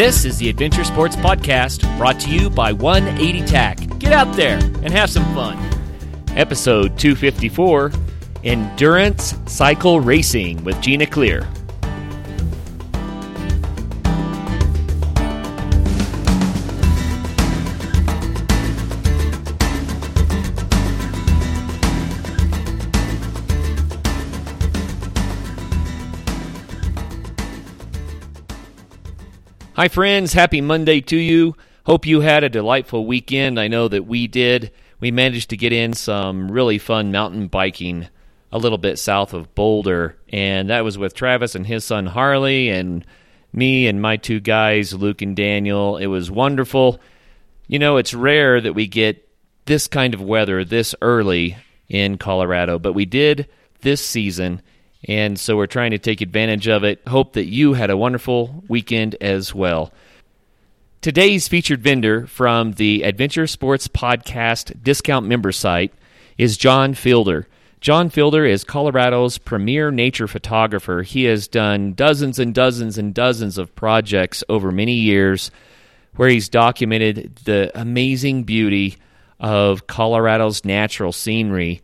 This is the Adventure Sports Podcast brought to you by 180 TAC. Get out there and have some fun. Episode 254 Endurance Cycle Racing with Gina Clear. Hi, friends. Happy Monday to you. Hope you had a delightful weekend. I know that we did. We managed to get in some really fun mountain biking a little bit south of Boulder, and that was with Travis and his son Harley, and me and my two guys, Luke and Daniel. It was wonderful. You know, it's rare that we get this kind of weather this early in Colorado, but we did this season and so we're trying to take advantage of it. Hope that you had a wonderful weekend as well. Today's featured vendor from the Adventure Sports Podcast discount member site is John Fielder. John Fielder is Colorado's premier nature photographer. He has done dozens and dozens and dozens of projects over many years where he's documented the amazing beauty of Colorado's natural scenery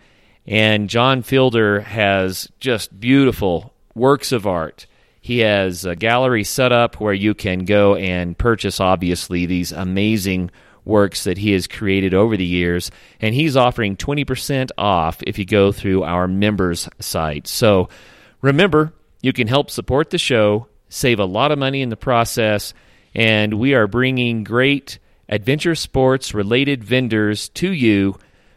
and John Fielder has just beautiful works of art. He has a gallery set up where you can go and purchase, obviously, these amazing works that he has created over the years. And he's offering 20% off if you go through our members site. So remember, you can help support the show, save a lot of money in the process, and we are bringing great adventure sports related vendors to you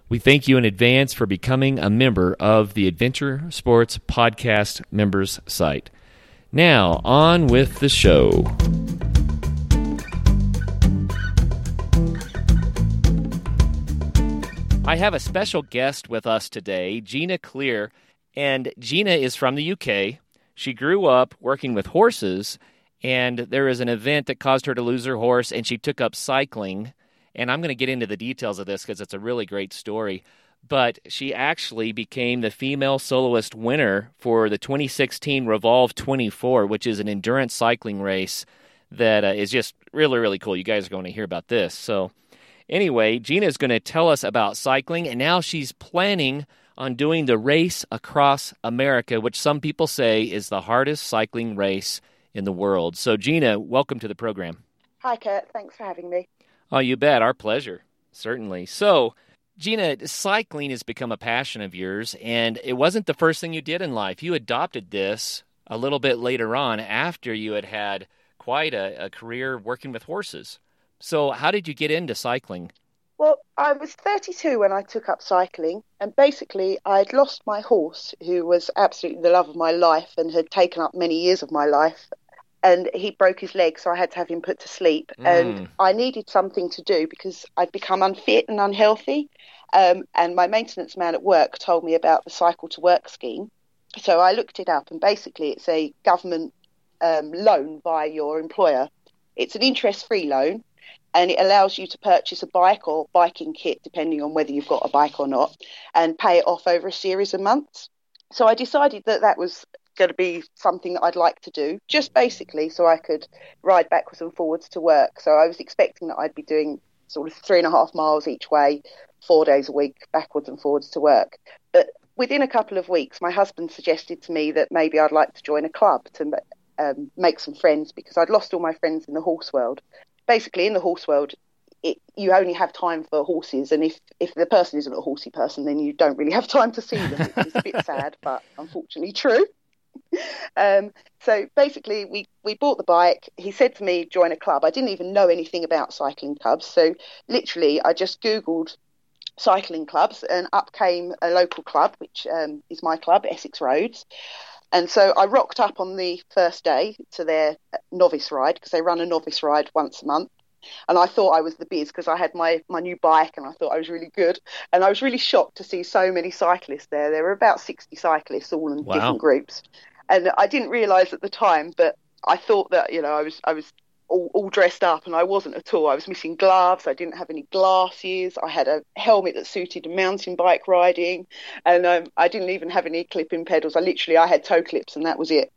we thank you in advance for becoming a member of the Adventure Sports Podcast members site. Now, on with the show. I have a special guest with us today, Gina Clear. And Gina is from the UK. She grew up working with horses, and there was an event that caused her to lose her horse, and she took up cycling and I'm going to get into the details of this because it's a really great story. But she actually became the female soloist winner for the 2016 Revolve 24, which is an endurance cycling race that uh, is just really, really cool. You guys are going to hear about this. So, anyway, Gina is going to tell us about cycling, and now she's planning on doing the race across America, which some people say is the hardest cycling race in the world. So, Gina, welcome to the program. Hi, Kurt. Thanks for having me. Oh, you bet. Our pleasure. Certainly. So, Gina, cycling has become a passion of yours, and it wasn't the first thing you did in life. You adopted this a little bit later on after you had had quite a, a career working with horses. So, how did you get into cycling? Well, I was 32 when I took up cycling, and basically, I'd lost my horse, who was absolutely the love of my life and had taken up many years of my life and he broke his leg, so I had to have him put to sleep. Mm. And I needed something to do because I'd become unfit and unhealthy. Um, and my maintenance man at work told me about the Cycle to Work scheme. So I looked it up, and basically, it's a government um, loan by your employer. It's an interest free loan, and it allows you to purchase a bike or biking kit, depending on whether you've got a bike or not, and pay it off over a series of months. So I decided that that was going to be something that I'd like to do, just basically so I could ride backwards and forwards to work. So I was expecting that I'd be doing sort of three and a half miles each way, four days a week, backwards and forwards to work. But within a couple of weeks, my husband suggested to me that maybe I'd like to join a club to um, make some friends because I'd lost all my friends in the horse world. Basically, in the horse world, it, you only have time for horses, and if if the person isn't a horsey person, then you don't really have time to see them. It's a bit sad, but unfortunately true. um, so basically, we, we bought the bike. He said to me, join a club. I didn't even know anything about cycling clubs. So literally, I just Googled cycling clubs, and up came a local club, which um, is my club, Essex Roads. And so I rocked up on the first day to their novice ride because they run a novice ride once a month. And I thought I was the biz because I had my, my new bike and I thought I was really good. And I was really shocked to see so many cyclists there. There were about 60 cyclists, all in wow. different groups and I didn't realise at the time, but I thought that you know I was I was all, all, dressed up, and I wasn't at all. I was missing gloves. I didn't have any glasses. I had a helmet that suited mountain bike riding, and um, I didn't even have any clipping pedals. I literally I had toe clips, and that was it.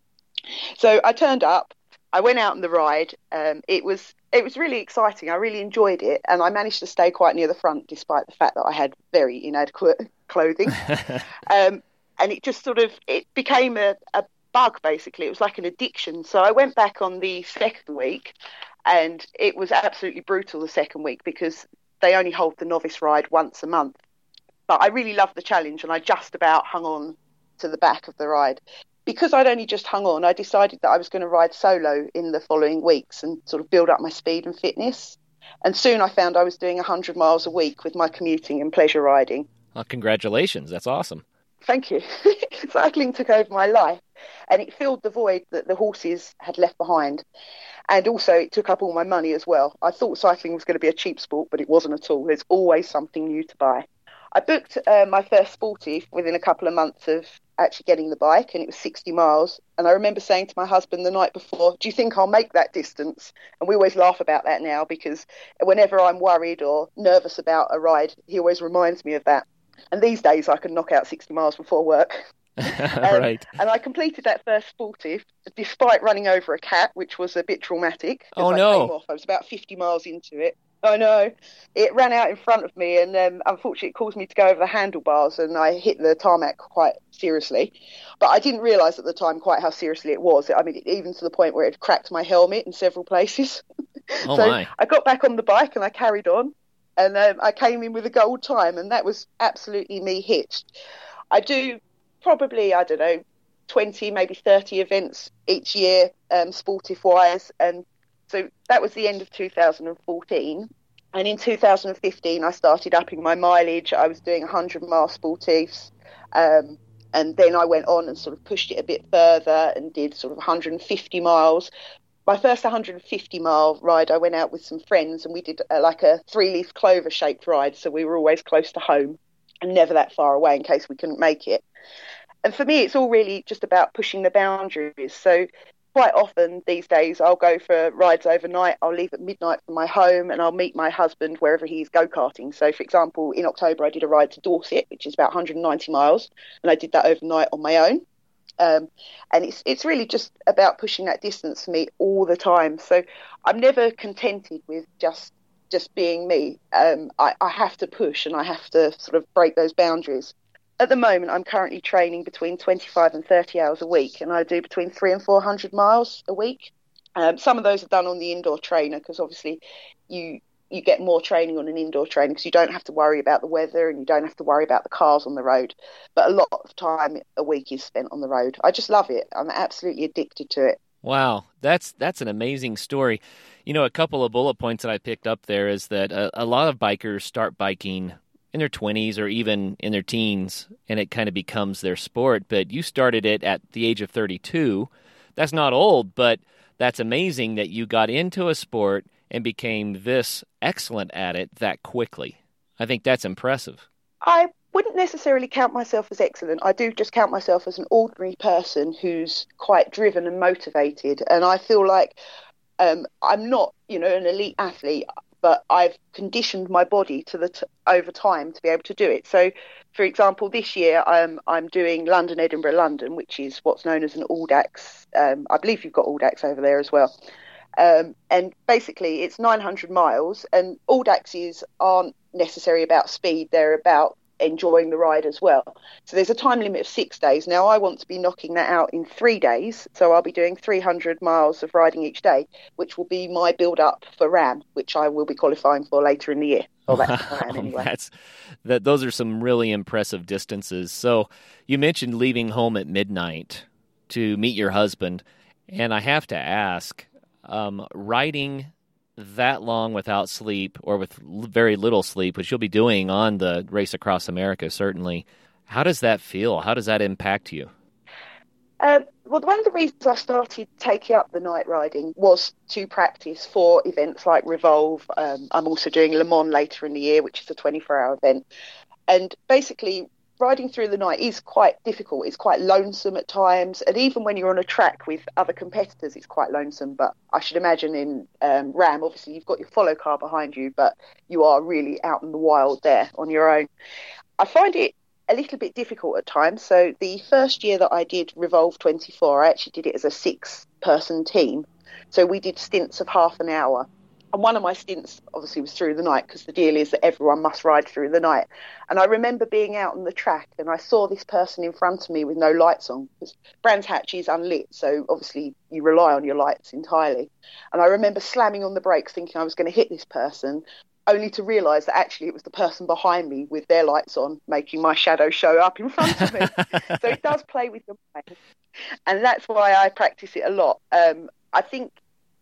So I turned up, I went out on the ride. Um, it was it was really exciting. I really enjoyed it, and I managed to stay quite near the front despite the fact that I had very inadequate clothing. um, and it just sort of it became a, a bug basically. It was like an addiction. So I went back on the second week, and it was absolutely brutal the second week because they only hold the novice ride once a month. But I really loved the challenge, and I just about hung on to the back of the ride. Because I'd only just hung on, I decided that I was going to ride solo in the following weeks and sort of build up my speed and fitness. And soon I found I was doing 100 miles a week with my commuting and pleasure riding. Well, congratulations. That's awesome. Thank you. Cycling took over my life and it filled the void that the horses had left behind. And also, it took up all my money as well. I thought cycling was going to be a cheap sport, but it wasn't at all. There's always something new to buy. I booked uh, my first sportive within a couple of months of actually getting the bike, and it was 60 miles. And I remember saying to my husband the night before, Do you think I'll make that distance? And we always laugh about that now because whenever I'm worried or nervous about a ride, he always reminds me of that. And these days, I can knock out 60 miles before work. um, right. And I completed that first sportive despite running over a cat, which was a bit traumatic. Oh, I no. I was about 50 miles into it. I know. It ran out in front of me, and um, unfortunately, it caused me to go over the handlebars, and I hit the tarmac quite seriously. But I didn't realise at the time quite how seriously it was. I mean, even to the point where it cracked my helmet in several places. Oh, so my. I got back on the bike and I carried on, and um, I came in with a gold time, and that was absolutely me hitched. I do probably, I don't know, 20, maybe 30 events each year, um, sportive wise, and so that was the end of 2014. And in 2015, I started upping my mileage. I was doing 100 mile sportives. Um, and then I went on and sort of pushed it a bit further and did sort of 150 miles. My first 150 mile ride, I went out with some friends and we did uh, like a three leaf clover shaped ride. So we were always close to home and never that far away in case we couldn't make it. And for me, it's all really just about pushing the boundaries. So quite often these days I'll go for rides overnight. I'll leave at midnight from my home and I'll meet my husband wherever he's go karting. So, for example, in October I did a ride to Dorset, which is about 190 miles, and I did that overnight on my own. Um, and it's it's really just about pushing that distance for me all the time. So I'm never contented with just just being me. Um, I, I have to push and I have to sort of break those boundaries at the moment, I'm currently training between 25 and 30 hours a week, and I do between three and 400 miles a week. Um, some of those are done on the indoor trainer because obviously you you get more training on an indoor trainer because you don't have to worry about the weather and you don't have to worry about the cars on the road. But a lot of time a week is spent on the road. I just love it. I'm absolutely addicted to it. Wow, that's that's an amazing story. You know, a couple of bullet points that I picked up there is that a, a lot of bikers start biking in their 20s or even in their teens and it kind of becomes their sport. But you started it at the age of 32. That's not old, but that's amazing that you got into a sport and became this excellent at it that quickly. I think that's impressive. I wouldn't necessarily count myself as excellent. I do just count myself as an ordinary person who's quite driven and motivated. And I feel like um, I'm not, you know, an elite athlete but I've conditioned my body to the t- over time to be able to do it. So, for example, this year I'm I'm doing London, Edinburgh, London, which is what's known as an Audax. Um, I believe you've got Audax over there as well. Um, and basically, it's 900 miles, and Audaxes aren't necessarily about speed; they're about enjoying the ride as well. So there's a time limit of six days. Now I want to be knocking that out in three days. So I'll be doing 300 miles of riding each day, which will be my build up for RAAM, which I will be qualifying for later in the year. Well, that's plan anyway. that's, that, those are some really impressive distances. So you mentioned leaving home at midnight to meet your husband. And I have to ask, um, riding that long without sleep or with very little sleep, which you'll be doing on the race across America, certainly. How does that feel? How does that impact you? Um, well, one of the reasons I started taking up the night riding was to practice for events like Revolve. Um, I'm also doing Le Mans later in the year, which is a 24 hour event. And basically, riding through the night is quite difficult. It's quite lonesome at times, and even when you're on a track with other competitors, it's quite lonesome. But I should imagine in um, RAAM, obviously you've got your follow car behind you, but you are really out in the wild there on your own. I find it a little bit difficult at times. So the first year that I did Revolve 24, I actually did it as a six-person team. So we did stints of half an hour. And one of my stints obviously was through the night because the deal is that everyone must ride through the night. And I remember being out on the track and I saw this person in front of me with no lights on because Brands Hatch is unlit. So obviously you rely on your lights entirely. And I remember slamming on the brakes thinking I was going to hit this person only to realise that actually it was the person behind me with their lights on, making my shadow show up in front of me. so it does play with your mind, and that's why I practice it a lot. Um, I think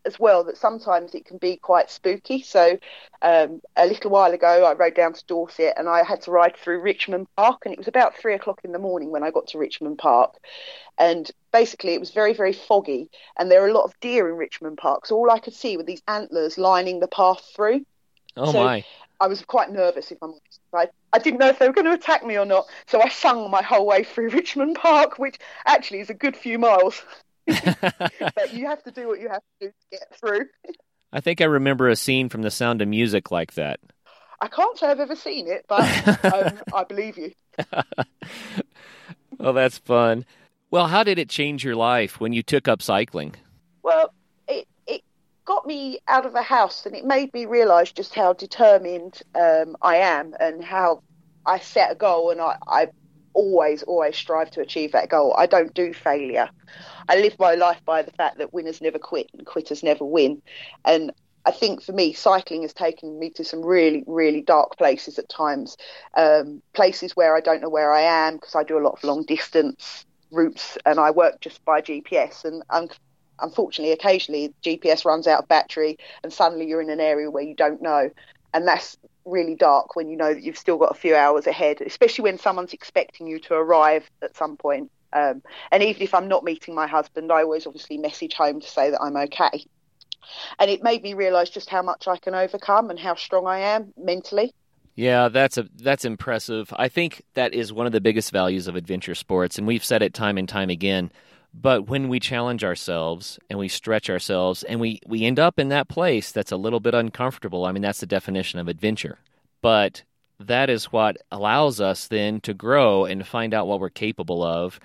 as well that sometimes it can be quite spooky. So um, a little while ago, I rode down to Dorset and I had to ride through Richmond Park, and it was about three o'clock in the morning when I got to Richmond Park. And basically, it was very, very foggy, and there are a lot of deer in Richmond Park. So all I could see were these antlers lining the path through. Oh So my! I was quite nervous, if I'm honest. I, I didn't know if they were going to attack me or not, so I sung my whole way through Richmond Park, which actually is a good few miles. but you have to do what you have to do to get through. I think I remember a scene from The Sound of Music like that. I can't say I've ever seen it, but um, I believe you. Oh, that's fun. Well, how did it change your life when you took up cycling? Well, it it got me out of the house, and it made me realise just how determined um, I am, and how I set a goal, and I, I always always strive to achieve that goal. I don't do failure. I live my life by the fact that winners never quit and quitters never win, and I think for me, cycling has taken me to some really, really dark places at times. Um, places where I don't know where I am because I do a lot of long distance routes and I work just by GPS. And unfortunately, occasionally GPS runs out of battery and suddenly you're in an area where you don't know. And that's really dark when you know that you've still got a few hours ahead, especially when someone's expecting you to arrive at some point. Um, and even if I'm not meeting my husband, I always obviously message home to say that I'm okay and it made me realize just how much I can overcome and how strong I am mentally. Yeah, that's a that's impressive. I think that is one of the biggest values of adventure sports, and we've said it time and time again. But when we challenge ourselves and we stretch ourselves and we, we end up in that place that's a little bit uncomfortable, I mean, that's the definition of adventure. But that is what allows us then to grow and to find out what we're capable of.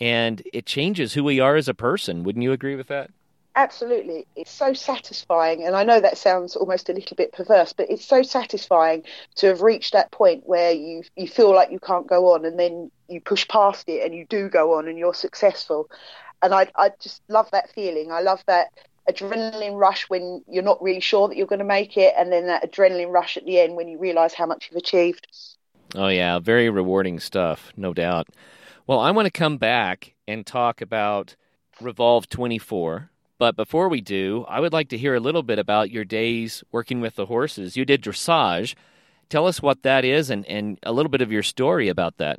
And it changes who we are as a person. Wouldn't you agree with that? Absolutely. It's so satisfying. And I know that sounds almost a little bit perverse, but it's so satisfying to have reached that point where you, you feel like you can't go on and then you push past it and you do go on and you're successful. And I, I just love that feeling. I love that adrenaline rush when you're not really sure that you're going to make it, and then that adrenaline rush at the end when you realize how much you've achieved. Oh, yeah. Very rewarding stuff, no doubt. Well, I want to come back and talk about Revolve 24. But before we do, I would like to hear a little bit about your days working with the horses. You did dressage. Tell us what that is and, and a little bit of your story about that.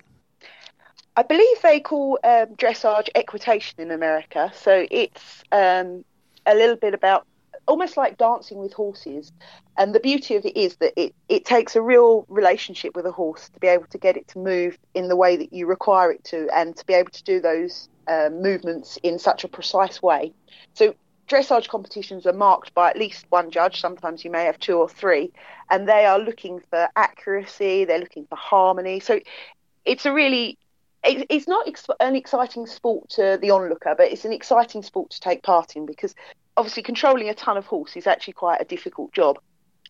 I believe they call um, dressage equitation in America. So it's um, a little bit about almost like dancing with horses. And the beauty of it is that it, it takes a real relationship with a horse to be able to get it to move in the way that you require it to and to be able to do those um, movements in such a precise way. So dressage competitions are marked by at least one judge. Sometimes you may have two or three, and they are looking for accuracy. They're looking for harmony. So it's a really it's not an exciting sport to the onlooker, but it's an exciting sport to take part in because obviously controlling a ton of horse is actually quite a difficult job.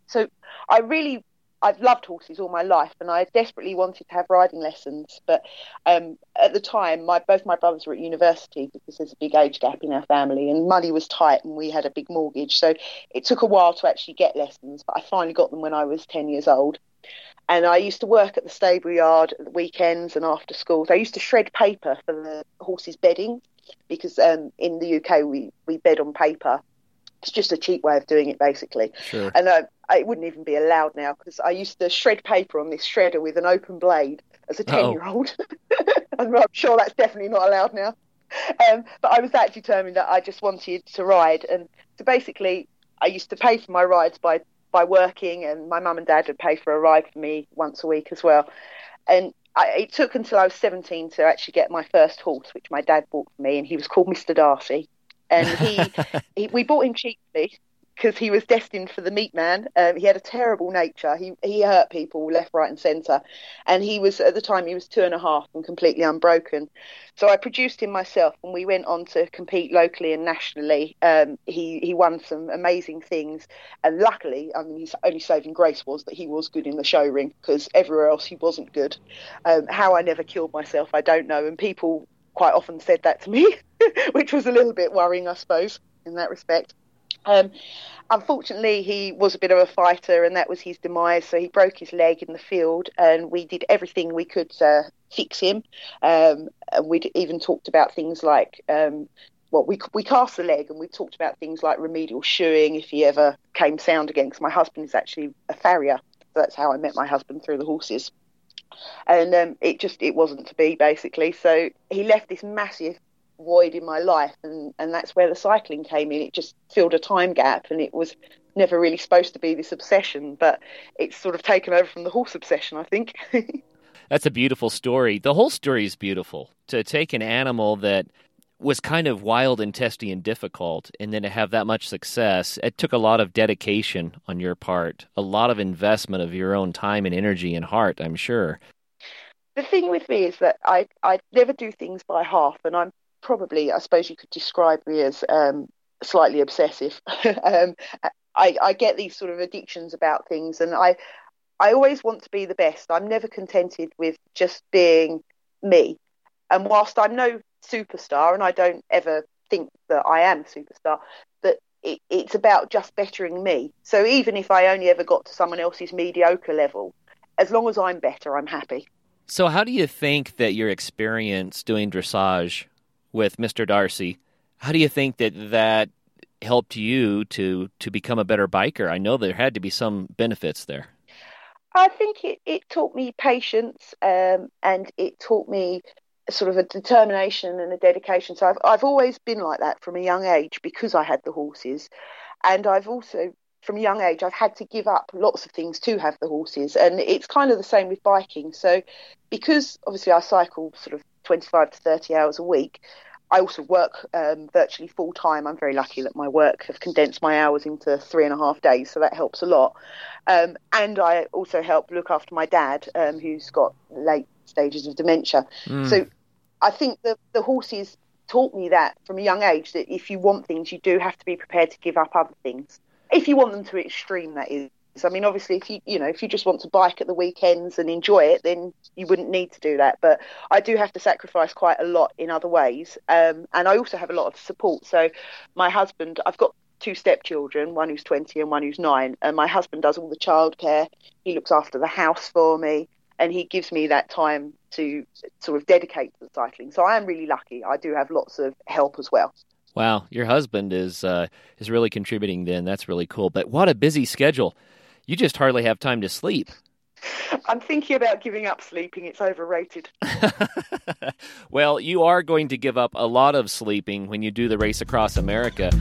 So I really I've loved horses all my life, and I desperately wanted to have riding lessons. But um, at the time, my both my brothers were at university because there's a big age gap in our family, and money was tight, and we had a big mortgage. So it took a while to actually get lessons. But I finally got them when I was ten years old. And I used to work at the stable yard at the weekends and after schools. I used to shred paper for the horses' bedding because um, in the UK we, we bed on paper it's just a cheap way of doing it, basically. Sure. And uh, it wouldn't even be allowed now because I used to shred paper on this shredder with an open blade as a 10 year old. I'm sure that's definitely not allowed now. Um, but I was that determined that I just wanted to ride. And so basically, I used to pay for my rides by, by working, and my mum and dad would pay for a ride for me once a week as well. And I, it took until I was 17 to actually get my first horse, which my dad bought for me, and he was called Mr. Darcy and he, he we bought him cheaply because he was destined for the meat man. Um, he had a terrible nature. He he hurt people left, right, and centre, and he was at the time he was two and a half and completely unbroken. So I produced him myself, and we went on to compete locally and nationally. Um, he he won some amazing things, and luckily, I mean, his only saving grace was that he was good in the show ring because everywhere else he wasn't good. Um, how I never killed myself, I don't know, and people quite often said that to me, which was a little bit worrying, I suppose, in that respect. Um, unfortunately, he was a bit of a fighter, and that was his demise. So he broke his leg in the field, and we did everything we could to fix him. Um, and we'd even talked about things like, um, well, we we cast the leg, and we talked about things like remedial shoeing if he ever came sound again. Because my husband is actually a farrier, so that's how I met my husband through the horses. And um, it just it wasn't to be basically. So he left this massive void in my life and and that's where the cycling came in. It just filled a time gap and it was never really supposed to be this obsession but it's sort of taken over from the horse obsession i think. That's a beautiful story. The whole story is beautiful. To take an animal that was kind of wild and testy and difficult and then to have that much success it took a lot of dedication on your part a lot of investment of your own time and energy and heart i'm sure the thing with me is that I I never do things by half, and I'm probably, I suppose you could describe me as um, slightly obsessive. um, I, I get these sort of addictions about things, and I, I always want to be the best. I'm never contented with just being me. And whilst I'm no superstar, and I don't ever think that I am a superstar, that it, it's about just bettering me. So even if I only ever got to someone else's mediocre level, as long as I'm better, I'm happy. So, how do you think that your experience doing dressage with Mr. Darcy. How do you think that that helped you to to become a better biker? I know there had to be some benefits there. I think it, it taught me patience um, and it taught me sort of a determination and a dedication. So I've I've always been like that from a young age because I had the horses, and I've also from a young age I've had to give up lots of things to have the horses, and it's kind of the same with biking. So because obviously I cycle sort of 25 to 30 hours a week. I also work um, virtually full time. I'm very lucky that my work have condensed my hours into three and a half days, so that helps a lot. Um, and I also help look after my dad, um, who's got late stages of dementia. Mm. So I think the the horses taught me that from a young age that if you want things, you do have to be prepared to give up other things. If you want them to extreme, that is. I mean, obviously, if you you know if you just want to bike at the weekends and enjoy it, then you wouldn't need to do that. But I do have to sacrifice quite a lot in other ways, um, and I also have a lot of support. So my husband, I've got two stepchildren, one who's 20 and one who's nine, and my husband does all the childcare. He looks after the house for me, and he gives me that time to sort of dedicate to the cycling. So I am really lucky. I do have lots of help as well. Wow, your husband is uh, is really contributing. Then that's really cool. But what a busy schedule! You just hardly have time to sleep. I'm thinking about giving up sleeping. It's overrated. well, you are going to give up a lot of sleeping when you do the race across America.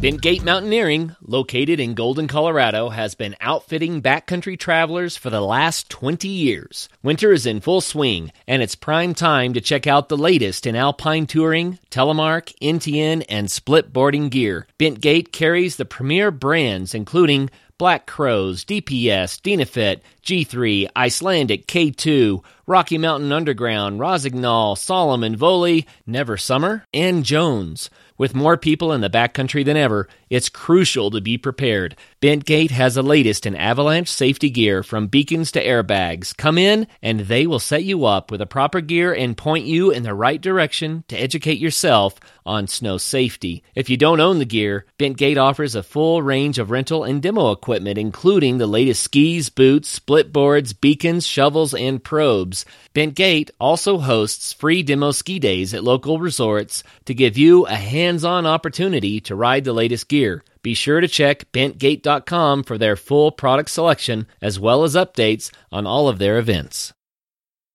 Bentgate Mountaineering, located in Golden, Colorado, has been outfitting backcountry travelers for the last 20 years. Winter is in full swing, and it's prime time to check out the latest in alpine touring, telemark, NTN, and split boarding gear. Bentgate carries the premier brands including Black Crows, DPS, Dynafit, G3, Icelantic, K2, Rocky Mountain Underground, Rossignol, Salomon, Voile, Never Summer, and Jones. With more people in the backcountry than ever, it's crucial to be prepared. Bentgate has the latest in avalanche safety gear from beacons to airbags. Come in and they will set you up with the proper gear and point you in the right direction to educate yourself on snow safety. If you don't own the gear, Bentgate offers a full range of rental and demo equipment, including the latest skis, boots, split boards, beacons, shovels, and probes. Bentgate also hosts free demo ski days at local resorts to give you a hands on opportunity to ride the latest gear. Be sure to check bentgate.com for their full product selection as well as updates on all of their events.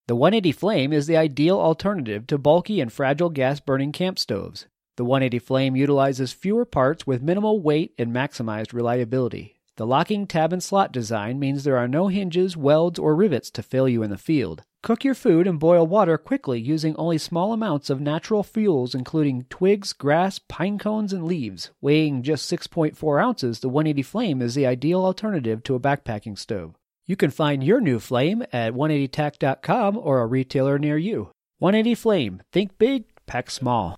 The 180 Flame is the ideal alternative to bulky and fragile gas burning camp stoves. The 180 Flame utilizes fewer parts with minimal weight and maximized reliability. The locking tab and slot design means there are no hinges, welds, or rivets to fail you in the field. Cook your food and boil water quickly using only small amounts of natural fuels, including twigs, grass, pine cones, and leaves. Weighing just 6.4 ounces, the 180 Flame is the ideal alternative to a backpacking stove. You can find your new flame at 180tac.com or a retailer near you. 180 Flame. Think big, pack small.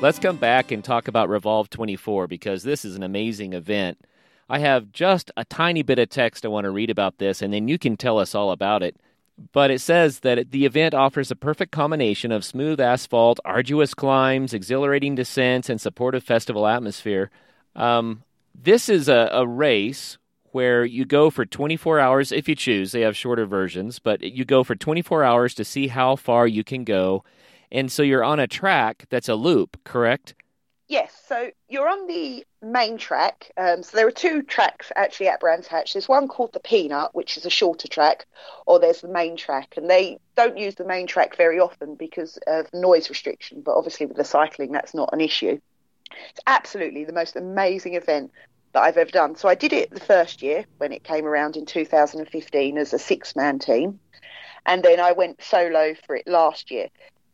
Let's come back and talk about Revolve 24 because this is an amazing event. I have just a tiny bit of text I want to read about this, and then you can tell us all about it. But it says that the event offers a perfect combination of smooth asphalt, arduous climbs, exhilarating descents, and supportive festival atmosphere. Um, this is a, a race where you go for 24 hours if you choose. They have shorter versions, but you go for 24 hours to see how far you can go and so you're on a track that's a loop, correct? Yes, so you're on the main track. Um, so there are two tracks actually at Brands Hatch. There's one called the Peanut, which is a shorter track, or there's the main track. And they don't use the main track very often because of noise restriction, but obviously with the cycling, that's not an issue. It's absolutely the most amazing event that I've ever done. So I did it the first year when it came around in 2015 as a six man team. And then I went solo for it last year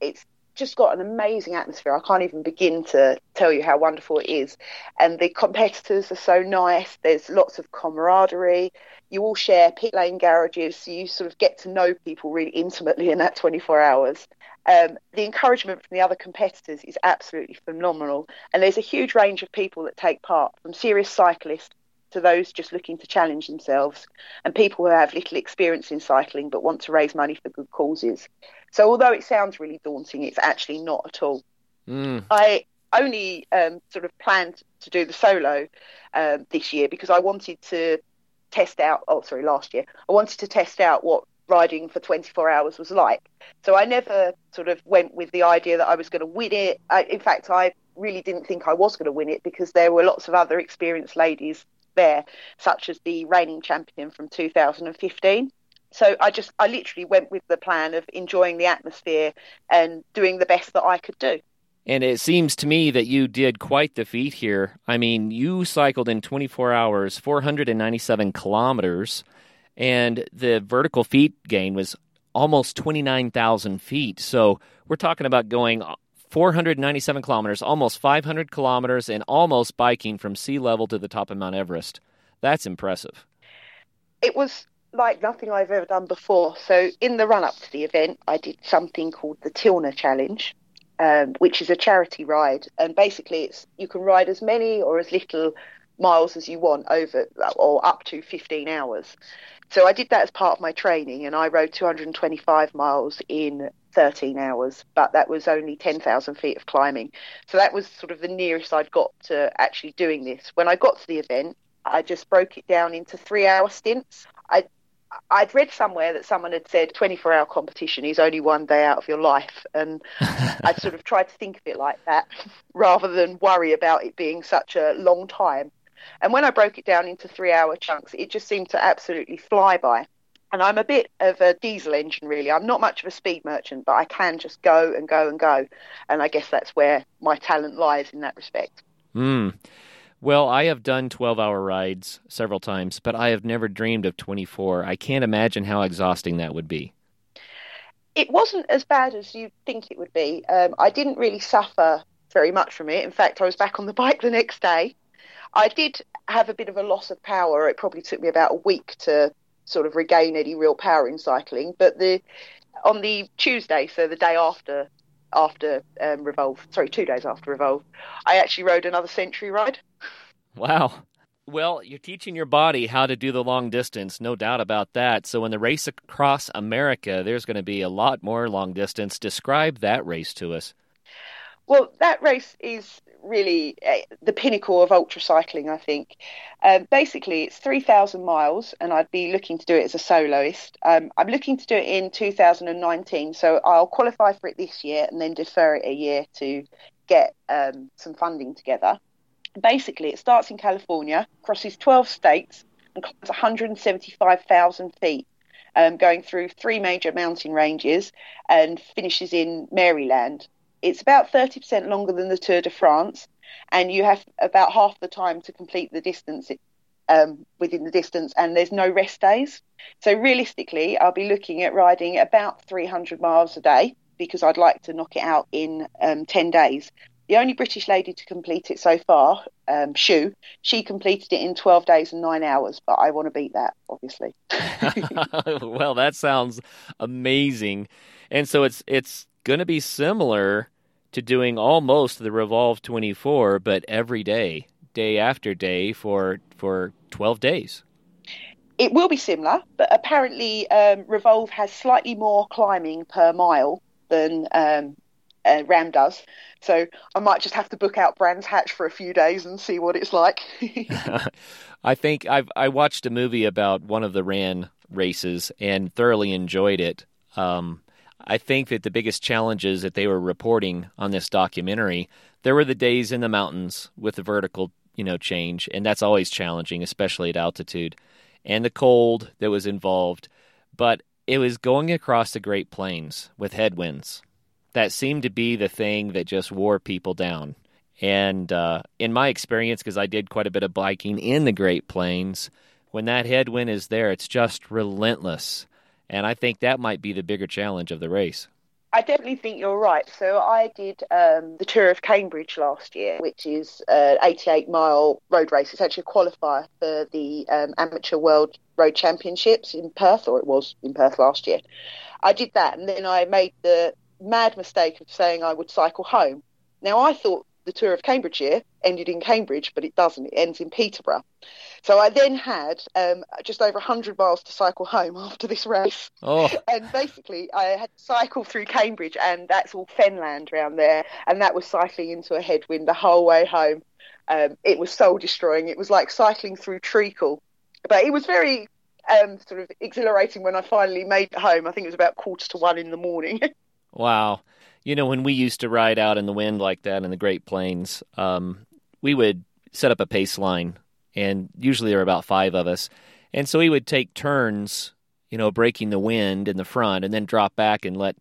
it's just got an amazing atmosphere. I can't even begin to tell you how wonderful it is. And the competitors are so nice. There's lots of camaraderie. You all share pit lane garages, so you sort of get to know people really intimately in that 24 hours. Um, the encouragement from the other competitors is absolutely phenomenal. And there's a huge range of people that take part, from serious cyclists to those just looking to challenge themselves, and people who have little experience in cycling but want to raise money for good causes. So although it sounds really daunting, it's actually not at all. Mm. I only um, sort of planned to do the solo um, this year because I wanted to test out. Oh, sorry, last year I wanted to test out what riding for 24 hours was like. So I never sort of went with the idea that I was going to win it. I, in fact, I really didn't think I was going to win it because there were lots of other experienced ladies there, such as the reigning champion from 2015 so I just I literally went with the plan of enjoying the atmosphere and doing the best that I could do. And it seems to me that you did quite the feat here. I mean, you cycled in 24 hours, 497 kilometers, and the vertical feet gain was almost 29,000 feet. So we're talking about going 497 kilometers, almost 500 kilometers, and almost biking from sea level to the top of Mount Everest. That's impressive. It was like nothing I've ever done before. So in the run up to the event, I did something called the Tilna Challenge, um, which is a charity ride, and basically it's you can ride as many or as little miles as you want over or up to 15 hours. So I did that as part of my training, and I rode 225 miles in 13 hours, but that was only 10,000 feet of climbing. So that was sort of the nearest I'd got to actually doing this. When I got to the event, I just broke it down into three hour stints. I I'd read somewhere that someone had said 24 hour competition is only one day out of your life. And I'd sort of tried to think of it like that rather than worry about it being such a long time. And when I broke it down into three hour chunks, it just seemed to absolutely fly by. And I'm a bit of a diesel engine, really. I'm not much of a speed merchant, but I can just go and go and go. And I guess that's where my talent lies in that respect. Mm. Well, I have done 12 hour rides several times, but I have never dreamed of 24. I can't imagine how exhausting that would be. It wasn't as bad as you'd think it would be. Um, I didn't really suffer very much from it. In fact, I was back on the bike the next day. I did have a bit of a loss of power. It probably took me about a week to sort of regain any real power in cycling. But the on the Tuesday, so the day after after um, Revolve, sorry, two days after Revolve, I actually rode another century ride. Wow. Well, you're teaching your body how to do the long distance, no doubt about that. So, in the race across America, there's going to be a lot more long distance. Describe that race to us. Well, that race is really uh, the pinnacle of ultra cycling, I think. Um, basically, it's 3,000 miles, and I'd be looking to do it as a soloist. Um, I'm looking to do it in 2019, so I'll qualify for it this year and then defer it a year to get um, some funding together. Basically, it starts in California, crosses 12 states, and climbs 175,000 feet. Um, going through three major mountain ranges and finishes in Maryland. It's about 30% longer than the Tour de France, and you have about half the time to complete the distance um, within the distance, and there's no rest days. So realistically, I'll be looking at riding about 300 miles a day because I'd like to knock it out in um, 10 days. The only British lady to complete it so far, um, Shu, she completed it in 12 days and nine hours, but I want to beat that, obviously. well, that sounds amazing. And so it's it's going to be similar to doing almost the Revolve 24, but every day, day after day for for 12 days. It will be similar, but apparently um, Revolve has slightly more climbing per mile than um, uh, RAAM does. So I might just have to book out Brands Hatch for a few days and see what it's like. I think I've I watched a movie about one of the RAAM races and thoroughly enjoyed it. Um, I think that the biggest challenges that they were reporting on this documentary, there were the days in the mountains with the vertical, you know, change, and that's always challenging, especially at altitude, and the cold that was involved. But it was going across the Great Plains with headwinds. That seemed to be the thing that just wore people down. And uh, in my experience, because I did quite a bit of biking in the Great Plains, when that headwind is there, it's just relentless. And I think that might be the bigger challenge of the race. I definitely think you're right. So I did um, the Tour of Cambridge last year, which is an 88 mile road race. It's actually a qualifier for the um, Amateur World Road Championships in Perth, or it was in Perth last year. I did that, and then I made the mad mistake of saying I would cycle home. Now I thought the Tour of Cambridgeshire ended in Cambridge, but it doesn't. It ends in Peterborough. So I then had um, just over 100 miles to cycle home after this race. Oh. And basically, I had to cycle through Cambridge, and that's all fenland around there. And that was cycling into a headwind the whole way home. Um, it was soul destroying. It was like cycling through treacle. But it was very um, sort of exhilarating when I finally made it home. I think it was about quarter to one in the morning. wow. You know, when we used to ride out in the wind like that in the Great Plains, um, we would set up a pace line, and usually there were about five of us. And so we would take turns, you know, breaking the wind in the front and then drop back and let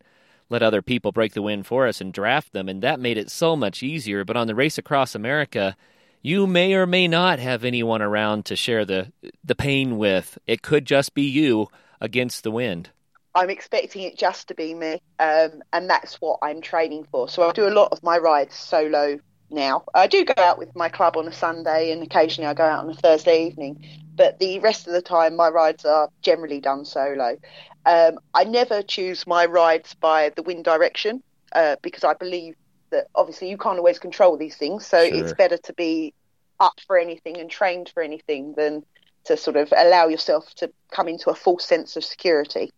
let other people break the wind for us and draft them. And that made it so much easier. But on the race across America, you may or may not have anyone around to share the the pain with. It could just be you against the wind. I'm expecting it just to be me, um, and that's what I'm training for. So I do a lot of my rides solo now. I do go out with my club on a Sunday, and occasionally I go out on a Thursday evening. But the rest of the time, my rides are generally done solo. Um, I never choose my rides by the wind direction uh, because I believe that obviously you can't always control these things. So Sure. it's better to be up for anything and trained for anything than to sort of allow yourself to come into a false sense of security.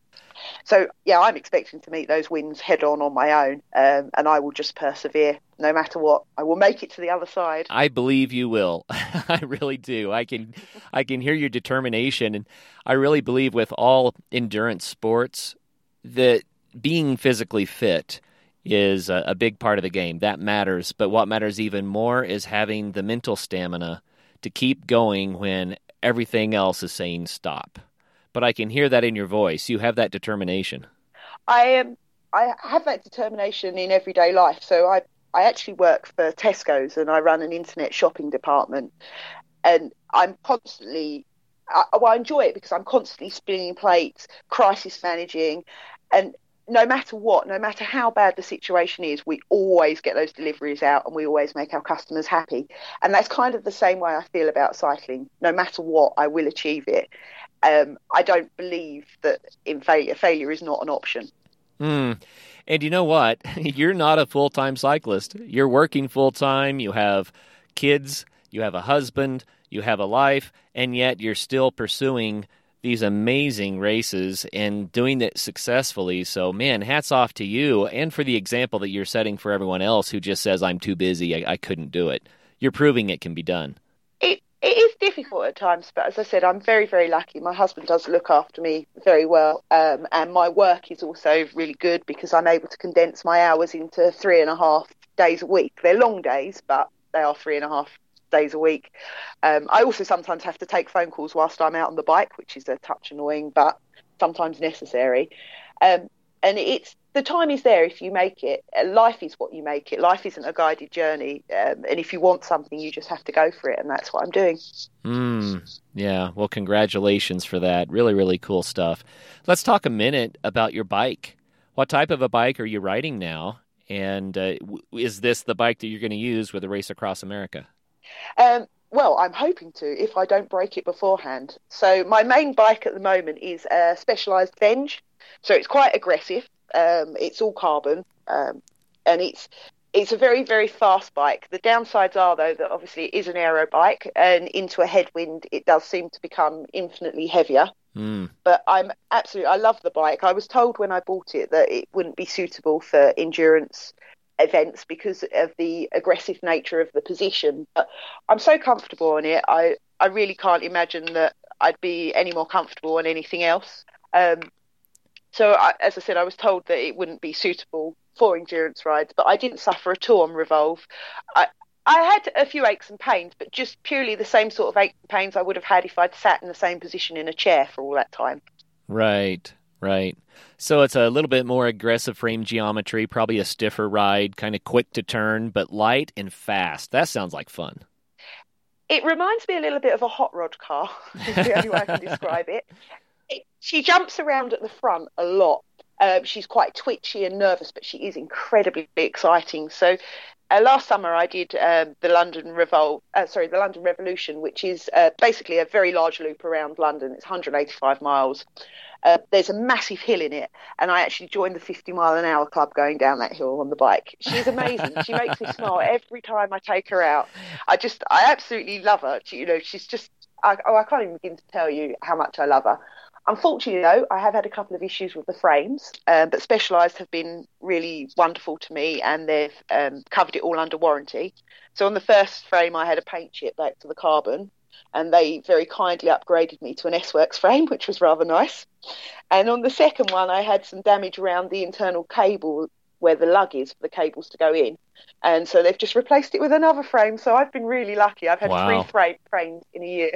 So yeah, I'm expecting to meet those winds head on on my own, um, and I will just persevere no matter what. I will make it to the other side. I believe you will. I really do. I can I can hear your determination and I really believe with all endurance sports that being physically fit is a, a big part of the game. That matters, but what matters even more is having the mental stamina to keep going when everything else is saying stop. But I can hear that in your voice. You have that determination. I am. I have that determination in everyday life. So I I actually work for Tesco's and I run an internet shopping department, and I'm constantly. I, well, I enjoy it because I'm constantly spinning plates, crisis managing, and no matter what, no matter how bad the situation is, we always get those deliveries out and we always make our customers happy. And that's kind of the same way I feel about cycling. No matter what, I will achieve it. Um, I don't believe that in failure, failure is not an option. Hmm. And you know what? You're not a full time cyclist. You're working full time. You have kids. You have a husband. You have a life. And yet you're still pursuing these amazing races and doing it successfully. So, man, hats off to you and for the example that you're setting for everyone else who just says, I'm too busy, I, I couldn't do it. You're proving it can be done. It, it is difficult at times, but as I said, I'm very, very lucky. My husband does look after me very well, um, and my work is also really good because I'm able to condense my hours into three and a half days a week. They're long days, but they are three and a half days a week. Um, I also sometimes have to take phone calls whilst I'm out on the bike, which is a touch annoying, but sometimes necessary. Um, and it's the time is there if you make it. Uh, life is what you make it. Life isn't a guided journey, um, and if you want something, you just have to go for it, and that's what I'm doing. Mm, yeah. Well, congratulations for that. Really, really cool stuff. Let's talk a minute about your bike. What type of a bike are you riding now? And uh, is this the bike that you're going to use with the race across America? Um, well, I'm hoping to if I don't break it beforehand. So my main bike at the moment is a Specialized Venge. So it's quite aggressive. Um, it's all carbon, um, and it's it's a very very fast bike. The downsides are though that obviously it is an aero bike, and into a headwind it does seem to become infinitely heavier. Mm. But I'm absolutely I love the bike. I was told when I bought it that it wouldn't be suitable for endurance events because of the aggressive nature of the position. But I'm so comfortable on it. I I really can't imagine that I'd be any more comfortable on anything else. Um, so I, as I said, I was told that it wouldn't be suitable for endurance rides, but I didn't suffer at all on Revolve. I, I had a few aches and pains, but just purely the same sort of aches and pains I would have had if I'd sat in the same position in a chair for all that time. Right, right. So it's a little bit more aggressive frame geometry, probably a stiffer ride, kind of quick to turn, but light and fast. That sounds like fun. It reminds me a little bit of a hot rod car, is the only way I can describe it. She jumps around at the front a lot. Um, she's quite twitchy and nervous, but she is incredibly exciting. So uh, last summer I did um, the London Revolt, uh, sorry, the London Revolution, which is uh, basically a very large loop around London. It's 185 miles. Uh, there's a massive hill in it, and I actually joined the 50 mile an hour club going down that hill on the bike. She's amazing. she makes me smile every time I take her out. I just, I absolutely love her. She, you know, she's just, I, oh, I can't even begin to tell you how much I love her. Unfortunately, though, I have had a couple of issues with the frames, um, but Specialized have been really wonderful to me and they've um, covered it all under warranty. So on the first frame, I had a paint chip back to the carbon, and they very kindly upgraded me to an S Works frame, which was rather nice. And on the second one, I had some damage around the internal cable where the lug is for the cables to go in. And so they've just replaced it with another frame. So I've been really lucky. I've had wow. three frames in a year.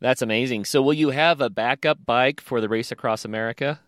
That's amazing. So, will you have a backup bike for the race across America?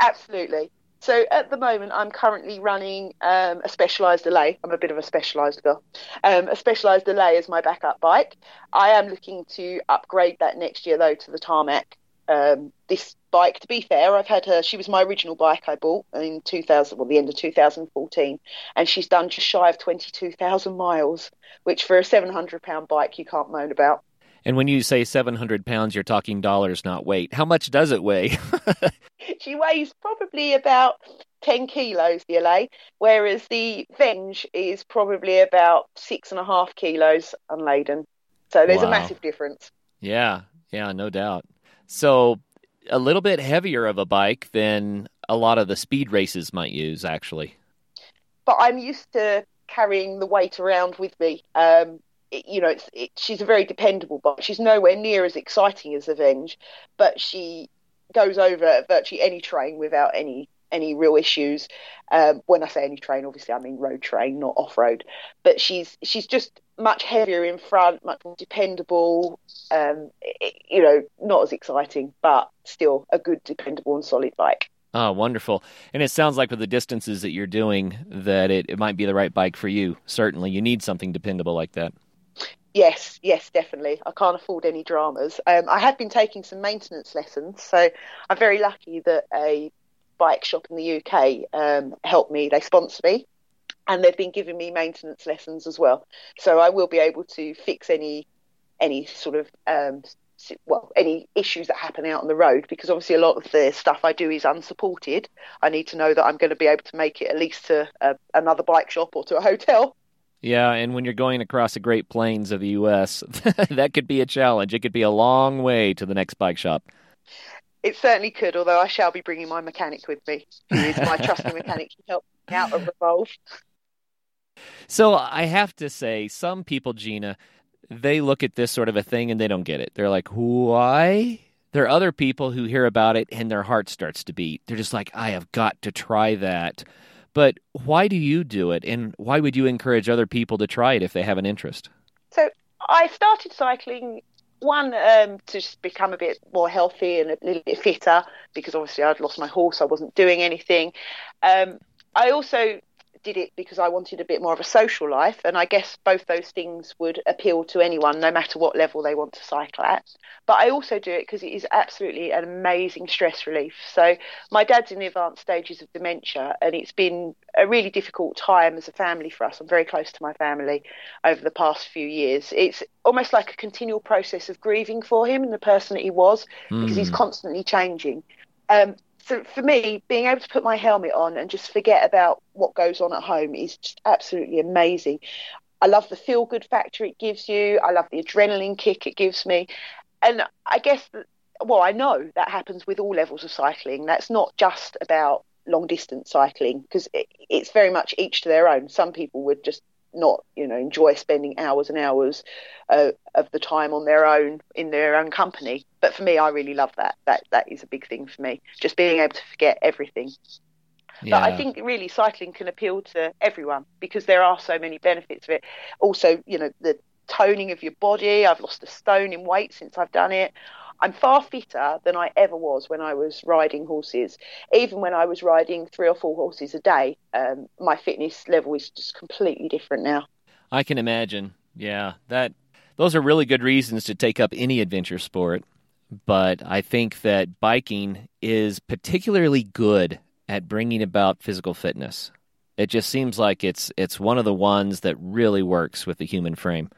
Absolutely. So, at the moment, I'm currently running um, a Specialized Allez. I'm a bit of a Specialized girl. Um, a Specialized Allez is my backup bike. I am looking to upgrade that next year, though, to the Tarmac. Um, this bike, to be fair, I've had her. She was my original bike I bought in 2000, well, the end of 2014, and she's done just shy of 22,000 miles, which for a 700 pound bike you can't moan about. And when you say 700 pounds, you're talking dollars, not weight. How much does it weigh? she weighs probably about 10 kilos, the Allez, whereas the Venge is probably about six and a half kilos unladen. So there's wow. a massive difference. Yeah, yeah, no doubt. So a little bit heavier of a bike than a lot of the speed races might use, actually. But I'm used to carrying the weight around with me. Um, you know, it's, it, she's a very dependable bike. She's nowhere near as exciting as a Venge, but she goes over virtually any train without any any real issues. Um, when I say any train, obviously I mean road train, not off road. But she's she's just much heavier in front, much more dependable. Um, it, you know, not as exciting, but still a good, dependable, and solid bike. Oh, wonderful. And it sounds like with the distances that you're doing that it, it might be the right bike for you. Certainly. You need something dependable like that. Yes, yes, definitely. I can't afford any dramas. Um, I have been taking some maintenance lessons, so I'm very lucky that a bike shop in the UK um, helped me. They sponsor me, and they've been giving me maintenance lessons as well. So I will be able to fix any any sort of um, well any issues that happen out on the road because obviously a lot of the stuff I do is unsupported. I need to know that I'm going to be able to make it at least to a, another bike shop or to a hotel yeah, and when you're going across the Great Plains of the U.S., that could be a challenge. It could be a long way to the next bike shop. It certainly could, although I shall be bringing my mechanic with me, who is my trusty mechanic to help me out of Revolve. So I have to say, some people, Gina, they look at this sort of a thing and they don't get it. They're like, why? There are other people who hear about it and their heart starts to beat. They're just like, I have got to try that. But why do you do it? And why would you encourage other people to try it if they have an interest? So I started cycling one um, to just become a bit more healthy and a little bit fitter because obviously I'd lost my horse, I wasn't doing anything. Um, I also did it because I wanted a bit more of a social life, and I guess both those things would appeal to anyone, no matter what level they want to cycle at. But I also do it because it is absolutely an amazing stress relief. So my dad's in the advanced stages of dementia, and it's been a really difficult time as a family for us. I'm very close to my family over the past few years. It's almost like a continual process of grieving for him and the person that he was, mm. because he's hmm. constantly changing. Um, so for me, being able to put my helmet on and just forget about what goes on at home is just absolutely amazing. I love the feel good factor it gives you. I love the adrenaline kick it gives me. And I guess, well, I know that happens with all levels of cycling. That's not just about long distance cycling because it, it's very much each to their own. Some people would just not you know enjoy spending hours and hours uh, of the time on their own in their own company. But for me i really love that. That that is a big thing for me. Just being able to forget everything. Yeah. but i think really cycling can appeal to everyone because there are so many benefits of it. Also you know the toning of your body. I've lost a stone in weight since i've done it I'm far fitter than I ever was when I was riding horses. Even when I was riding three or four horses a day, um, my fitness level is just completely different now. I can imagine. Yeah, that those are really good reasons to take up any adventure sport. But I think that biking is particularly good at bringing about physical fitness. It just seems like it's it's one of the ones that really works with the human frame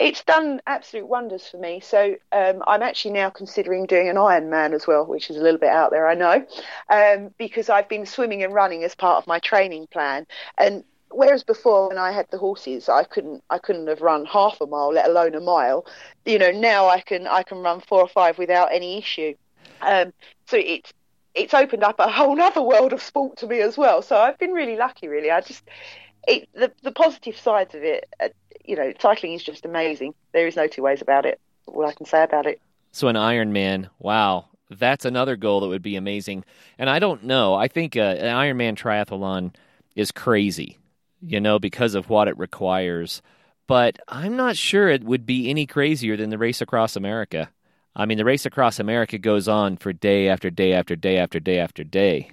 it's done absolute wonders for me. So um, I'm actually now considering doing an Ironman as well, which is a little bit out there, I know, um, because I've been swimming and running as part of my training plan. And whereas before when I had the horses, I couldn't I couldn't have run half a mile, let alone a mile. You know, now I can I can run four or five without any issue. Um, so it's it's opened up a whole other world of sport to me as well. So I've been really lucky, really. I just it, the the positive sides of it, uh, you know, cycling is just amazing. There is no two ways about it. What I can say about it. So an Ironman, wow, that's another goal that would be amazing. And I don't know. I think uh, an Ironman triathlon is crazy, you know, because of what it requires. But I'm not sure it would be any crazier than the race across America. I mean, the race across America goes on for day after day after day after day after day.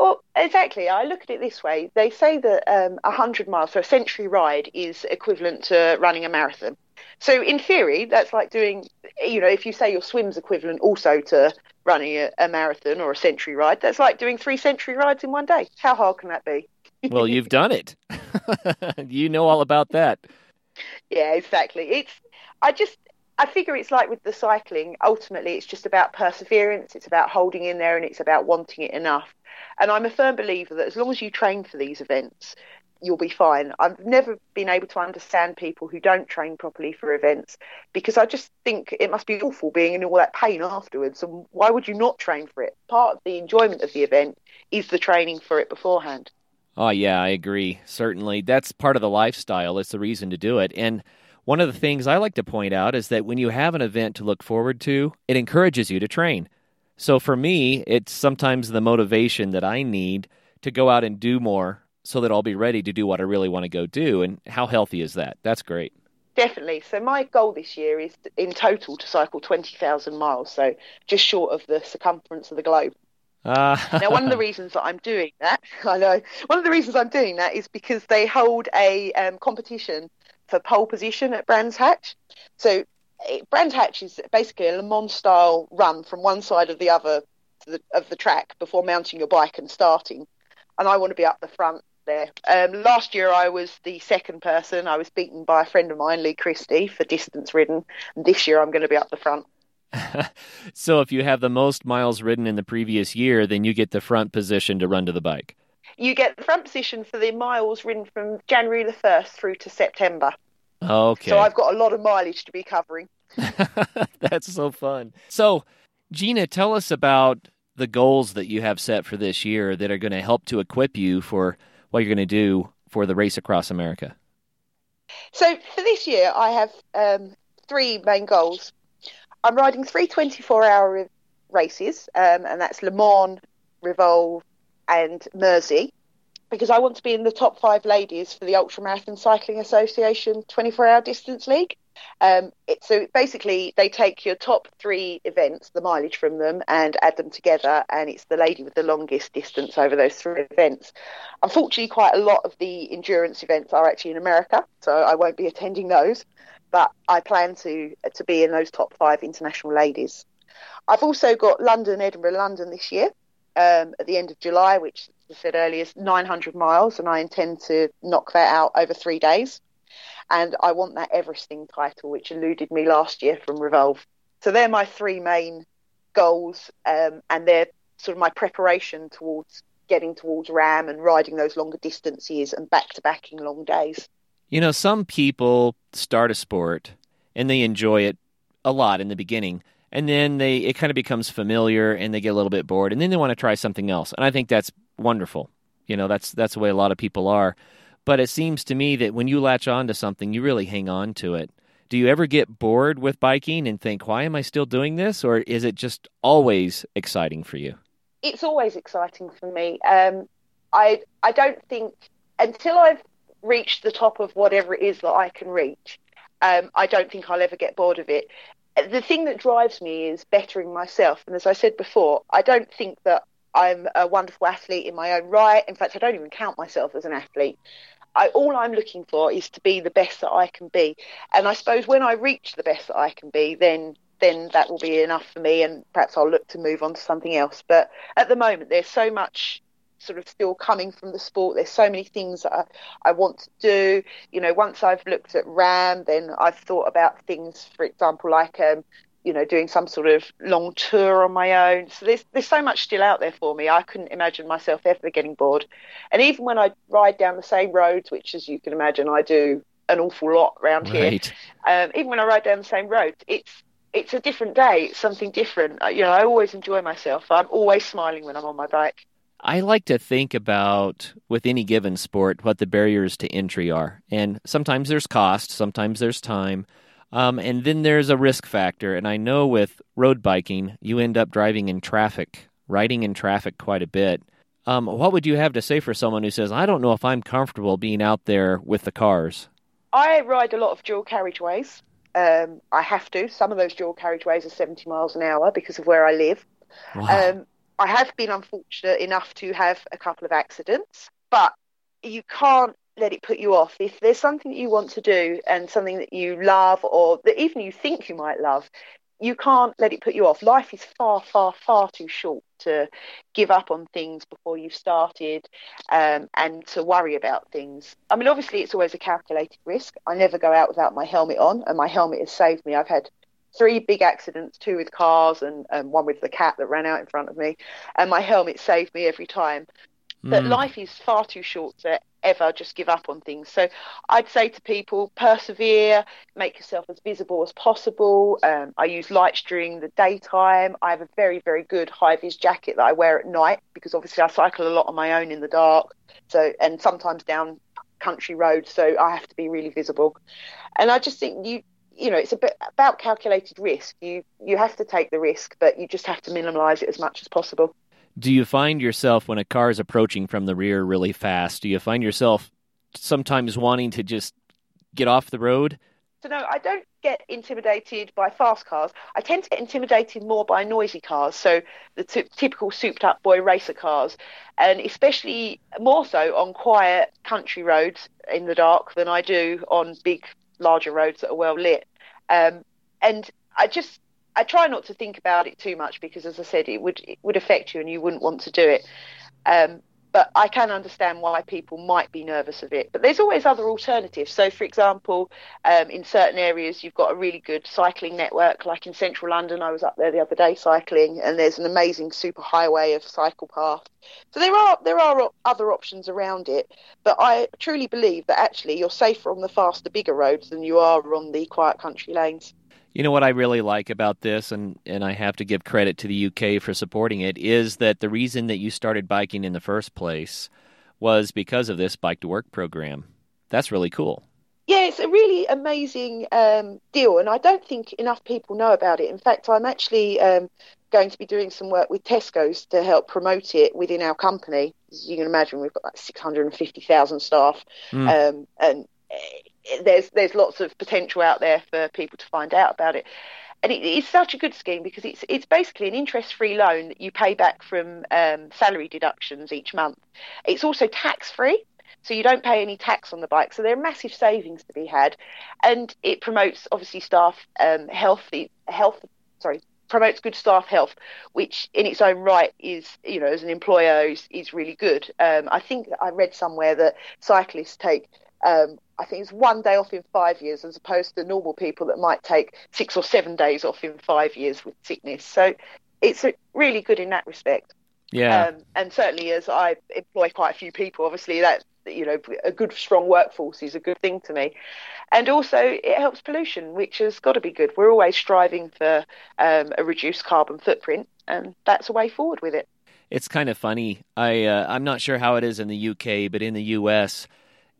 Well, exactly. I look at it this way. They say that um, 100 miles, so a century ride, is equivalent to running a marathon. So, in theory, that's like doing, you know, if you say your swim's equivalent also to running a, a marathon or a century ride, that's like doing three century rides in one day. How hard can that be? well, you've done it. you know all about that. Yeah, exactly. It's, I just, I figure it's like with the cycling. Ultimately, it's just about perseverance. It's about holding in there, and it's about wanting it enough. And I'm a firm believer that as long as you train for these events, you'll be fine. I've never been able to understand people who don't train properly for events because I just think it must be awful being in all that pain afterwards. And why would you not train for it? Part of the enjoyment of the event is the training for it beforehand. Oh, yeah, I agree. Certainly. That's part of the lifestyle. It's the reason to do it. And one of the things I like to point out is that when you have an event to look forward to, it encourages you to train. So for me, it's sometimes the motivation that I need to go out and do more so that I'll be ready to do what I really want to go do. And how healthy is that? That's great. Definitely. So my goal this year is in total to cycle 20,000 miles, so just short of the circumference of the globe. Uh. now, one of the reasons that I'm doing that, I know, one of the reasons I'm doing that is because they hold a um, competition for pole position at Brands Hatch. So Brands Hatch is basically a Le Mans style run from one side of the other the, of the track before mounting your bike and starting. And I want to be up the front there. Um, last year I was the second person. I was beaten by a friend of mine, Lee Christie, for distance ridden. And this year I'm going to be up the front. so if you have the most miles ridden in the previous year, then you get the front position to run to the bike. You get the front position for the miles ridden from January the 1st through to September. Okay. So I've got a lot of mileage to be covering. That's so fun. So Gina, tell us about the goals that you have set for this year that are going to help to equip you for what you're going to do for the race across America. So for this year, I have um, three main goals. I'm riding three 24 hour races, um, and that's Le Mans, Revolve, and Mersey, because I want to be in the top five ladies for the Ultra Ultramarathon Cycling Association 24 hour distance league. Um, it, so basically, they take your top three events, the mileage from them, and add them together, and it's the lady with the longest distance over those three events. Unfortunately, quite a lot of the endurance events are actually in America, so I won't be attending those. But I plan to to be in those top five international ladies. I've also got London, Edinburgh, London this year um, at the end of July, which I said earlier is 900 miles, and I intend to knock that out over three days and I want that Everesting title, which eluded me last year from Revolve. So they're my three main goals, um, and they're sort of my preparation towards getting towards RAAM and riding those longer distances and back to backing long days. You know, some people start a sport and they enjoy it a lot in the beginning. And then they it kind of becomes familiar and they get a little bit bored and then they want to try something else. And I think that's wonderful. You know, that's that's the way a lot of people are. But it seems to me that when you latch on to something, you really hang on to it. Do you ever get bored with biking and think, why am I still doing this? Or is it just always exciting for you? It's always exciting for me. Um, I, I don't think, until I've reached the top of whatever it is that I can reach, um, I don't think I'll ever get bored of it. The thing that drives me is bettering myself. And as I said before, I don't think that I'm a wonderful athlete in my own right. In fact, I don't even count myself as an athlete. I, all I'm looking for is to be the best that I can be. And I suppose when I reach the best that I can be, then then that will be enough for me, and perhaps I'll look to move on to something else. But at the moment, there's so much sort of still coming from the sport. There's so many things that I, I want to do. You know, once I've looked at RAAM, then I've thought about things, for example, like um, you know, doing some sort of long tour on my own. So there's there's so much still out there for me. I couldn't imagine myself ever getting bored. And even when I ride down the same roads, which as you can imagine I do an awful lot around right. here, um, even when I ride down the same roads, it's it's a different day. It's something different. You know, I always enjoy myself. I'm always smiling when I'm on my bike. I like to think about with any given sport what the barriers to entry are. And sometimes there's cost, sometimes there's time, um, and then there's a risk factor. And I know with road biking, you end up driving in traffic, riding in traffic quite a bit. Um, what would you have to say for someone who says, I don't know if I'm comfortable being out there with the cars? I ride a lot of dual carriageways. Um, I have to. Some of those dual carriageways are 70 miles an hour because of where I live. Wow. Um, I have been unfortunate enough to have a couple of accidents, but you can't let it put you off. If there's something that you want to do and something that you love or that even you think you might love, you can't let it put you off. Life is far, far, far too short to give up on things before you've started um, and to worry about things. I mean, obviously, it's always a calculated risk. I never go out without my helmet on, and my helmet has saved me. I've had three big accidents, two with cars and, and one with the cat that ran out in front of me, and my helmet saved me every time. But mm. life is far too short to ever just give up on things. So I'd say to people, persevere, make yourself as visible as possible. Um, I use lights during the daytime. I have a very, very good high vis jacket that I wear at night because obviously I cycle a lot on my own in the dark. So and sometimes down country roads, so I have to be really visible. And I just think you you know it's a bit about calculated risk. You you have to take the risk, but you just have to minimise it as much as possible do you find yourself when a car is approaching from the rear really fast? Do you find yourself sometimes wanting to just get off the road? So no, I don't get intimidated by fast cars. I tend to get intimidated more by noisy cars. So the t- typical souped-up boy racer cars, and especially more so on quiet country roads in the dark than I do on big, larger roads that are well lit. Um, and I just I try not to think about it too much because, as I said, it would it would affect you and you wouldn't want to do it. Um, but I can understand why people might be nervous of it. But there's always other alternatives. So, for example, um, in certain areas, you've got a really good cycling network. Like in central London, I was up there the other day cycling, and there's an amazing super highway of cycle paths. So there are there are other options around it. But I truly believe that actually you're safer on the faster, bigger roads than you are on the quiet country lanes. You know what I really like about this, and, and I have to give credit to the UK for supporting it, is that the reason that you started biking in the first place was because of this Bike to Work program. That's really cool. Yeah, it's a really amazing um, deal, and I don't think enough people know about it. In fact, I'm actually um, going to be doing some work with Tesco's to help promote it within our company. As you can imagine, we've got like 650,000 staff, mm. um, and there's there's lots of potential out there for people to find out about it. And it is such a good scheme because it's it's basically an interest-free loan that you pay back from um, salary deductions each month. It's also tax-free, so you don't pay any tax on the bike. So there are massive savings to be had, and it promotes obviously staff um, healthy health. Sorry, promotes good staff health, which in its own right is, you know, as an employer is, is really good. Um, I think I read somewhere that cyclists take um, I think it's one day off in five years as opposed to normal people that might take six or seven days off in five years with sickness. So it's really good in that respect. Yeah. Um, and certainly as I employ quite a few people, obviously that, you know, a good strong workforce is a good thing to me. And also it helps pollution, which has got to be good. We're always striving for um, a reduced carbon footprint and that's a way forward with it. It's kind of funny. I uh, I'm not sure how it is in the UK, but in the US,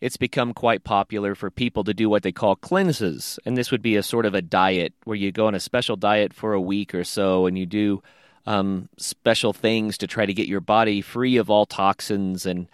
it's become quite popular for people to do what they call cleanses. And this would be a sort of a diet where you go on a special diet for a week or so and you do um, special things to try to get your body free of all toxins and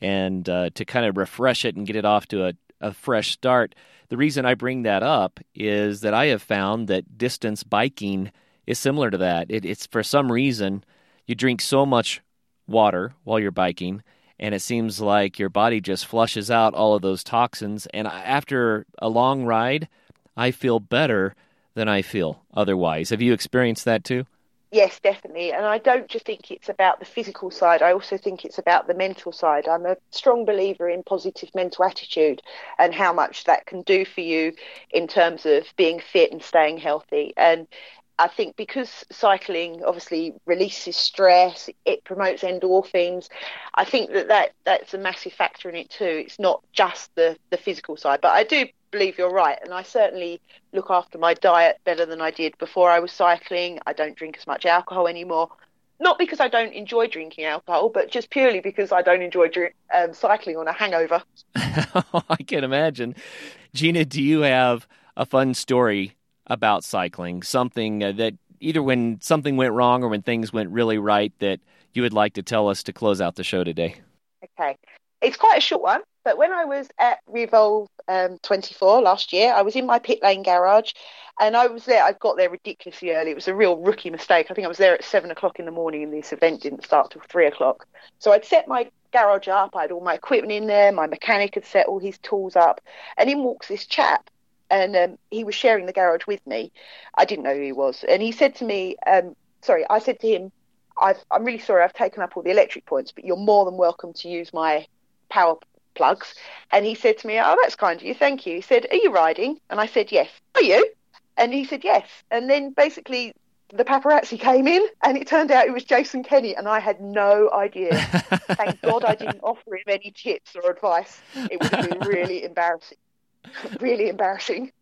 and uh, to kind of refresh it and get it off to a, a fresh start. The reason I bring that up is that I have found that distance biking is similar to that. It, it's for some reason you drink so much water while you're biking and it seems like your body just flushes out all of those toxins. And after a long ride, I feel better than I feel otherwise. Have you experienced that too? Yes, definitely. And I don't just think it's about the physical side, I also think it's about the mental side. I'm a strong believer in positive mental attitude and how much that can do for you in terms of being fit and staying healthy. And I think because cycling obviously releases stress, it promotes endorphins. I think that, that that's a massive factor in it too. It's not just the, the physical side, but I do believe you're right. And I certainly look after my diet better than I did before I was cycling. I don't drink as much alcohol anymore. Not because I don't enjoy drinking alcohol, but just purely because I don't enjoy drink, um, cycling on a hangover. I can imagine. Gina, do you have a fun story about cycling, something uh, that either when something went wrong or when things went really right that you would like to tell us to close out the show today. Okay. It's quite a short one, but when I was at Revolve um, 24 last year, I was in my pit lane garage and I was there. I got there ridiculously early. It was a real rookie mistake. I think I was there at seven o'clock in the morning and this event didn't start till three o'clock. So I'd set my garage up. I had all my equipment in there. My mechanic had set all his tools up. And in walks this chap and um, he was sharing the garage with me. I didn't know who he was, and he said to me, um, "Sorry," I said to him, i am really sorry, I've taken up all the electric points, but you're more than welcome to use my power plugs." And he said to me, "Oh, that's kind of you, thank you." He said, "Are you riding?" And I said, "Yes." Are you? And he said, "Yes." And then basically the paparazzi came in and it turned out it was Jason Kenny and I had no idea. Thank God I didn't offer him any tips or advice. It would have been really embarrassing. Really embarrassing.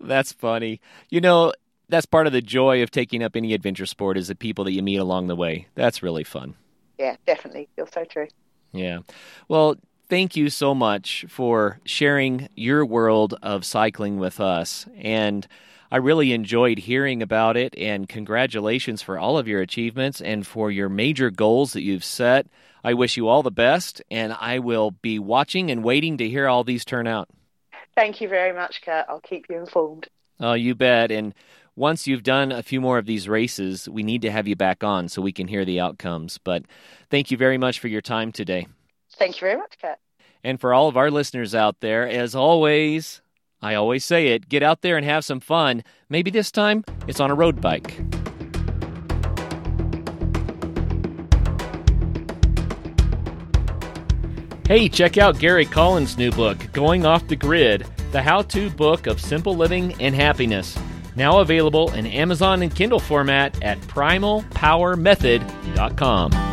That's funny. You know, that's part of the joy of taking up any adventure sport is the people that you meet along the way. That's really fun. Yeah, definitely. Feels so true. Yeah. Well, thank you so much for sharing your world of cycling with us. And I really enjoyed hearing about it. And congratulations for all of your achievements and for your major goals that you've set. I wish you all the best, and I will be watching and waiting to hear all these turn out. Thank you very much, Kurt. I'll keep you informed. Oh, you bet. And once you've done a few more of these races, we need to have you back on so we can hear the outcomes. But thank you very much for your time today. Thank you very much, Kurt. And for all of our listeners out there, as always, I always say it get out there and have some fun. Maybe this time it's on a road bike. Hey, check out Gary Collins' new book, Going Off the Grid The How To Book of Simple Living and Happiness. Now available in Amazon and Kindle format at primalpowermethod.com.